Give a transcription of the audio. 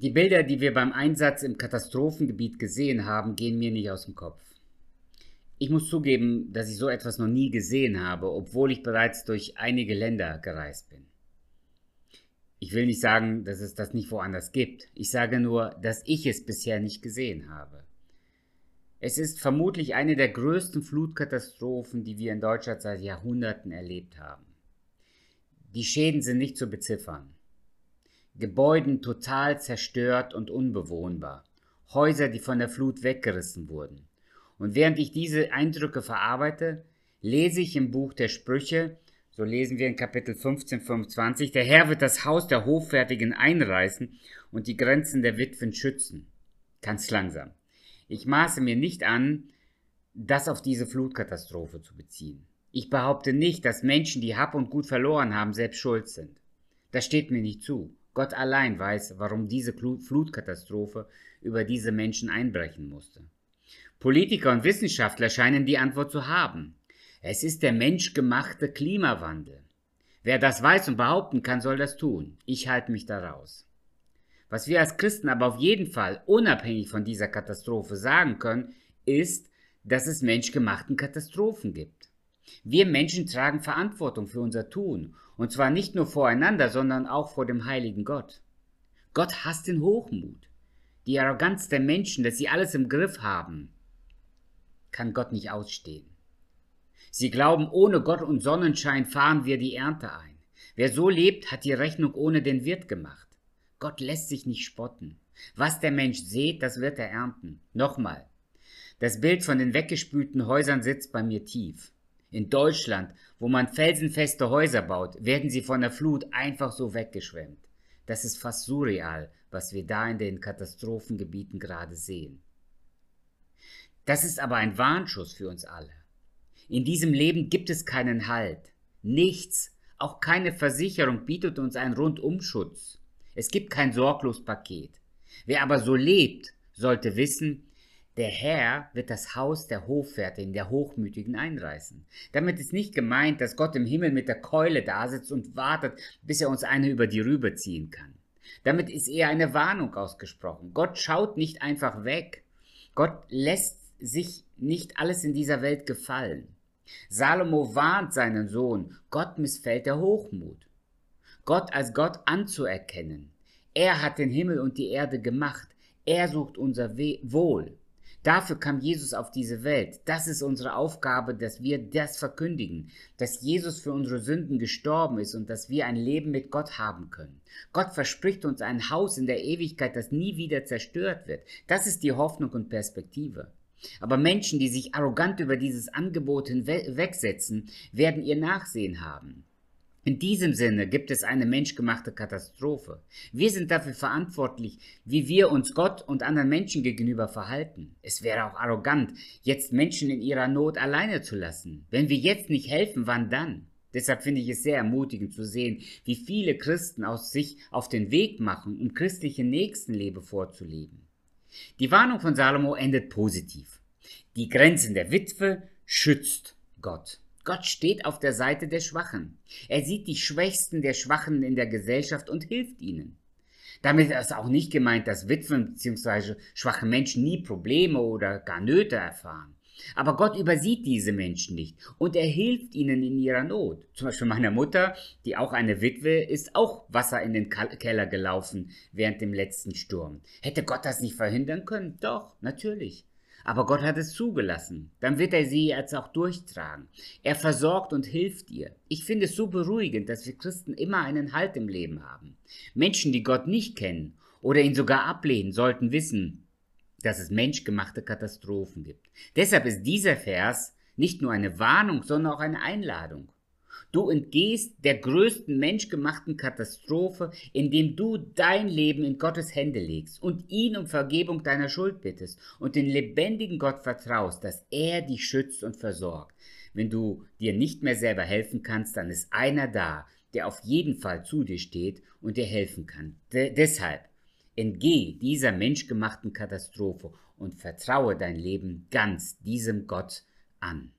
Die Bilder, die wir beim Einsatz im Katastrophengebiet gesehen haben, gehen mir nicht aus dem Kopf. Ich muss zugeben, dass ich so etwas noch nie gesehen habe, obwohl ich bereits durch einige Länder gereist bin. Ich will nicht sagen, dass es das nicht woanders gibt. Ich sage nur, dass ich es bisher nicht gesehen habe. Es ist vermutlich eine der größten Flutkatastrophen, die wir in Deutschland seit Jahrhunderten erlebt haben. Die Schäden sind nicht zu beziffern. Gebäuden total zerstört und unbewohnbar, Häuser, die von der Flut weggerissen wurden. Und während ich diese Eindrücke verarbeite, lese ich im Buch der Sprüche, so lesen wir in Kapitel 15, 25, der Herr wird das Haus der Hoffärtigen einreißen und die Grenzen der Witwen schützen. Ganz langsam. Ich maße mir nicht an, das auf diese Flutkatastrophe zu beziehen. Ich behaupte nicht, dass Menschen, die Hab und Gut verloren haben, selbst schuld sind. Das steht mir nicht zu. Gott allein weiß, warum diese Flutkatastrophe über diese Menschen einbrechen musste. Politiker und Wissenschaftler scheinen die Antwort zu haben. Es ist der menschgemachte Klimawandel. Wer das weiß und behaupten kann, soll das tun. Ich halte mich daraus. Was wir als Christen aber auf jeden Fall unabhängig von dieser Katastrophe sagen können, ist, dass es menschgemachten Katastrophen gibt. Wir Menschen tragen Verantwortung für unser Tun und zwar nicht nur voreinander, sondern auch vor dem heiligen Gott. Gott hasst den Hochmut. Die Arroganz der Menschen, dass sie alles im Griff haben, kann Gott nicht ausstehen. Sie glauben, ohne Gott und Sonnenschein fahren wir die Ernte ein. Wer so lebt, hat die Rechnung ohne den Wirt gemacht. Gott lässt sich nicht spotten. Was der Mensch sät, das wird er ernten. Nochmal. Das Bild von den weggespülten Häusern sitzt bei mir tief. In Deutschland, wo man felsenfeste Häuser baut, werden sie von der Flut einfach so weggeschwemmt. Das ist fast surreal, was wir da in den Katastrophengebieten gerade sehen. Das ist aber ein Warnschuss für uns alle. In diesem Leben gibt es keinen Halt. Nichts, auch keine Versicherung bietet uns einen Rundumschutz. Es gibt kein Sorglospaket. Wer aber so lebt, sollte wissen, der Herr wird das Haus der Hoffärtin, der Hochmütigen einreißen. Damit ist nicht gemeint, dass Gott im Himmel mit der Keule dasitzt und wartet, bis er uns eine über die Rübe ziehen kann. Damit ist eher eine Warnung ausgesprochen. Gott schaut nicht einfach weg. Gott lässt sich nicht alles in dieser Welt gefallen. Salomo warnt seinen Sohn, Gott missfällt der Hochmut. Gott als Gott anzuerkennen. Er hat den Himmel und die Erde gemacht. Er sucht unser Wohl. Dafür kam Jesus auf diese Welt. Das ist unsere Aufgabe, dass wir das verkündigen, dass Jesus für unsere Sünden gestorben ist und dass wir ein Leben mit Gott haben können. Gott verspricht uns ein Haus in der Ewigkeit, das nie wieder zerstört wird. Das ist die Hoffnung und Perspektive. Aber Menschen, die sich arrogant über dieses Angebot hinwegsetzen, werden ihr Nachsehen haben. In diesem Sinne gibt es eine menschgemachte Katastrophe. Wir sind dafür verantwortlich, wie wir uns Gott und anderen Menschen gegenüber verhalten. Es wäre auch arrogant, jetzt Menschen in ihrer Not alleine zu lassen. Wenn wir jetzt nicht helfen, wann dann? Deshalb finde ich es sehr ermutigend zu sehen, wie viele Christen aus sich auf den Weg machen, um christliche Nächstenliebe vorzuleben. Die Warnung von Salomo endet positiv. Die Grenzen der Witwe schützt Gott. Gott steht auf der Seite der Schwachen. Er sieht die Schwächsten der Schwachen in der Gesellschaft und hilft ihnen. Damit ist auch nicht gemeint, dass Witwen bzw. schwache Menschen nie Probleme oder gar Nöte erfahren. Aber Gott übersieht diese Menschen nicht und er hilft ihnen in ihrer Not. Zum Beispiel meiner Mutter, die auch eine Witwe, ist auch Wasser in den Keller gelaufen während dem letzten Sturm. Hätte Gott das nicht verhindern können? Doch, natürlich. Aber Gott hat es zugelassen. Dann wird er sie jetzt auch durchtragen. Er versorgt und hilft ihr. Ich finde es so beruhigend, dass wir Christen immer einen Halt im Leben haben. Menschen, die Gott nicht kennen oder ihn sogar ablehnen, sollten wissen, dass es menschgemachte Katastrophen gibt. Deshalb ist dieser Vers nicht nur eine Warnung, sondern auch eine Einladung. Du entgehst der größten menschgemachten Katastrophe, indem du dein Leben in Gottes Hände legst und ihn um Vergebung deiner Schuld bittest und den lebendigen Gott vertraust, dass er dich schützt und versorgt. Wenn du dir nicht mehr selber helfen kannst, dann ist einer da, der auf jeden Fall zu dir steht und dir helfen kann. De deshalb entgeh dieser menschgemachten Katastrophe und vertraue dein Leben ganz diesem Gott an.